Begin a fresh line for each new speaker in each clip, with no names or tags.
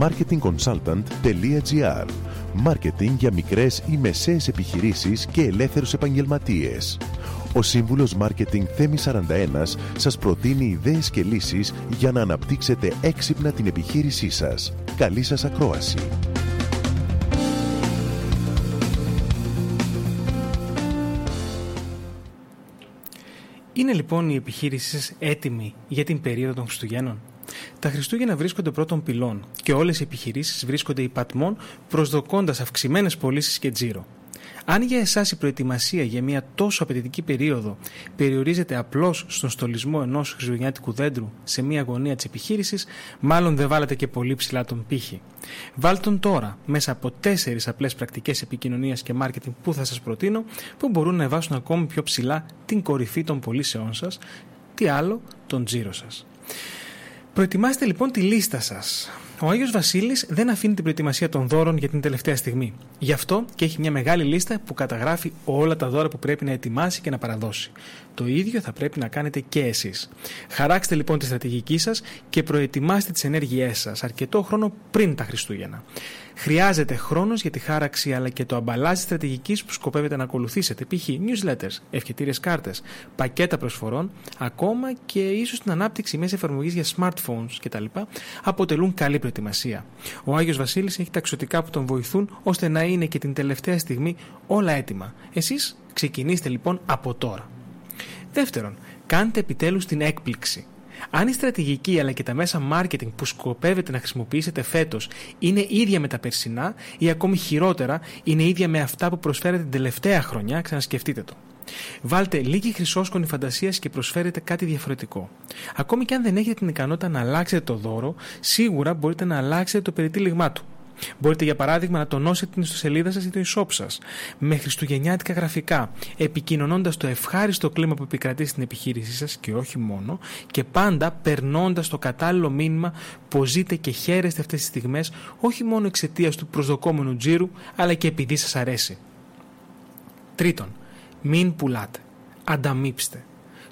marketingconsultant.gr Μάρκετινγκ για μικρές ή μεσαίες επιχειρήσεις και ελεύθερους επαγγελματίες. Ο σύμβουλος Μάρκετινγκ Θέμης 41 σας προτείνει ιδέες και λύσεις για να αναπτύξετε έξυπνα την επιχείρησή σας. Καλή σας ακρόαση!
Είναι λοιπόν η επιχείρηση σας έτοιμη για την περίοδο των Χριστουγέννων; Τα Χριστούγεννα βρίσκονται πρώτων πυλών και όλες οι επιχειρήσεις βρίσκονται υπατμών προσδοκώντας αυξημένες πωλήσεις και τζίρο. Αν για εσάς η προετοιμασία για μια τόσο απαιτητική περίοδο περιορίζεται απλώς στον στολισμό ενός χριστουγεννιάτικου δέντρου σε μια γωνία της επιχείρησης, μάλλον δεν βάλετε και πολύ ψηλά τον πύχη. Βάλτε τον τώρα μέσα από τέσσερις απλές πρακτικές επικοινωνίας και μάρκετινγκ που θα σας προτείνω, που μπορούν να εβάσουν ακόμη πιο ψηλά την κορυφή των πωλήσεών σας, τι άλλο, τον τζίρο σας. Προετοιμάστε λοιπόν τη λίστα σας. Ο Άγιος Βασίλης δεν αφήνει την προετοιμασία των δώρων για την τελευταία στιγμή. Γι' αυτό και έχει μια μεγάλη λίστα που καταγράφει όλα τα δώρα που πρέπει να ετοιμάσει και να παραδώσει. Το ίδιο θα πρέπει να κάνετε και εσείς. Χαράξτε λοιπόν τη στρατηγική σας και προετοιμάστε τις ενέργειές σας αρκετό χρόνο πριν τα Χριστούγεννα. Χρειάζεται χρόνος για τη χάραξη αλλά και το αμπαλάζ στρατηγικής που σκοπεύετε να ακολουθήσετε. Π.χ. newsletters, ευχετήριε κάρτες, πακέτα προσφορών, ακόμα και ίσως την ανάπτυξη μέσα εφαρμογής για smartphones κτλ. αποτελούν καλή προετοιμασία. Ο Άγιος Βασίλης έχει τα εξωτικά που τον βοηθούν ώστε να είναι και την τελευταία στιγμή όλα έτοιμα. Εσείς ξεκινήστε λοιπόν από τώρα. Δεύτερον, κάντε επιτέλους την έκπληξη. Αν η στρατηγική αλλά και τα μέσα marketing που σκοπεύετε να χρησιμοποιήσετε φέτος είναι ίδια με τα περσινά ή ακόμη χειρότερα είναι ίδια με αυτά που προσφέρετε την τελευταία χρονιά, ξανασκεφτείτε το. Βάλτε λίγη χρυσόσκονη φαντασία και προσφέρετε κάτι διαφορετικό. Ακόμη και αν δεν έχετε την ικανότητα να αλλάξετε το δώρο, σίγουρα μπορείτε να αλλάξετε το περιτύλιγμά του. Μπορείτε για παράδειγμα να τονώσετε την ιστοσελίδα σας ή το e-shop σας με χριστουγεννιάτικα γραφικά, επικοινωνώντας το ευχάριστο κλίμα που επικρατεί στην επιχείρησή σας και όχι μόνο, και πάντα περνώντας το κατάλληλο μήνυμα πω ζείτε και χαίρεστε αυτές τις στιγμές όχι μόνο εξαιτίας του προσδοκόμενου τζίρου, αλλά και επειδή σας αρέσει. Τρίτον, μην πουλάτε. Ανταμείψτε.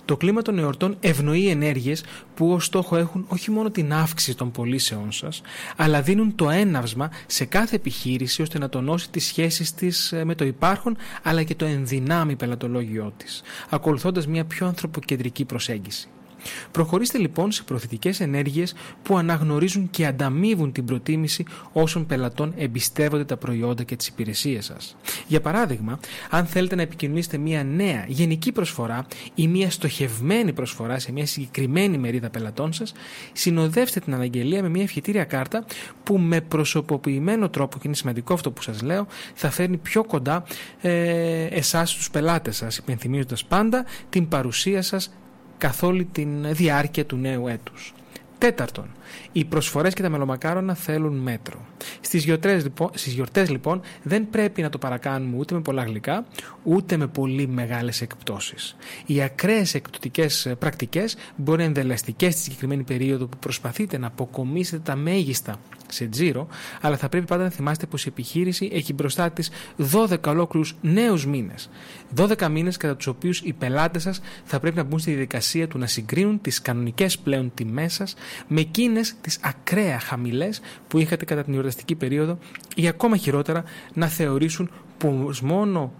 Το κλίμα των εορτών ευνοεί ενέργειες που ως στόχο έχουν όχι μόνο την αύξηση των πωλήσεών σας, αλλά δίνουν το έναυσμα σε κάθε επιχείρηση ώστε να τονώσει τις σχέσεις της ε, με το υπάρχον, αλλά και το ενδυνάμει πελατολόγιο της, ακολουθώντας μια πιο ανθρωποκεντρική προσέγγιση. Προχωρήστε λοιπόν σε προθετικές ενέργειες που αναγνωρίζουν και ανταμείβουν την προτίμηση όσων πελατών εμπιστεύονται τα προϊόντα και τις υπηρεσίες σας. Για παράδειγμα, αν θέλετε να επικοινωνήσετε μια νέα γενική προσφορά ή μια στοχευμένη προσφορά σε μια συγκεκριμένη μερίδα πελατών σας, συνοδεύστε την αναγγελία με μια ευχητήρια κάρτα που με προσωποποιημένο τρόπο, και είναι σημαντικό αυτό που σας λέω, θα φέρνει πιο κοντά ε, εσάς στους πελάτες σας, υπενθυμίζοντας πάντα την παρουσία σας καθ' όλη τη διάρκεια του νέου έτους. Τέταρτον, οι προσφορές και τα μελομακάρονα θέλουν μέτρο. Στις γιορτές, λοιπόν, στις γιορτές λοιπόν δεν πρέπει να το παρακάνουμε ούτε με πολλά γλυκά ούτε με πολύ μεγάλες εκπτώσεις. Οι ακραίες εκπτωτικές πρακτικές μπορεί να είναι ενδελαστικές στη συγκεκριμένη περίοδο που προσπαθείτε να αποκομίσετε τα μέγιστα σε τζίρο, αλλά θα πρέπει πάντα να θυμάστε πως η επιχείρηση έχει μπροστά της 12 ολόκληρους νέους μήνες. 12 μήνες κατά τους οποίους οι πελάτες σας θα πρέπει να μπουν στη διαδικασία του να συγκρίνουν τις κανονικές πλέον τιμές σας με εκείνες τις ακραία χαμηλές που είχατε κατά την εορταστική περίοδο ή ακόμα χειρότερα να θεωρήσουν πως μόνο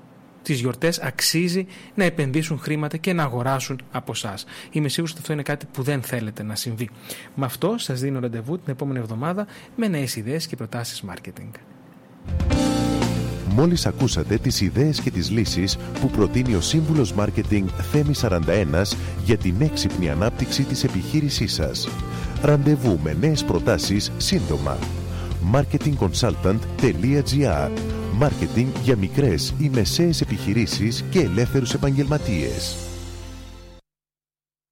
τις γιορτές αξίζει να επενδύσουν χρήματα και να αγοράσουν από εσά. Είμαι σίγουρος ότι αυτό είναι κάτι που δεν θέλετε να συμβεί. Με αυτό σας δίνω ραντεβού την επόμενη εβδομάδα με νέες ιδέες και προτάσεις marketing.
Μόλις ακούσατε τις ιδέες και τις λύσεις που προτείνει ο Σύμβουλος Μάρκετινγκ Θέμη 41 για την έξυπνη ανάπτυξη της επιχείρησής σας. Ραντεβού με νέες προτάσεις σύντομα. marketingconsultant.gr Μάρκετινγκ για μικρές ή μεσαίες επιχειρήσεις και ελεύθερους επαγγελματίες.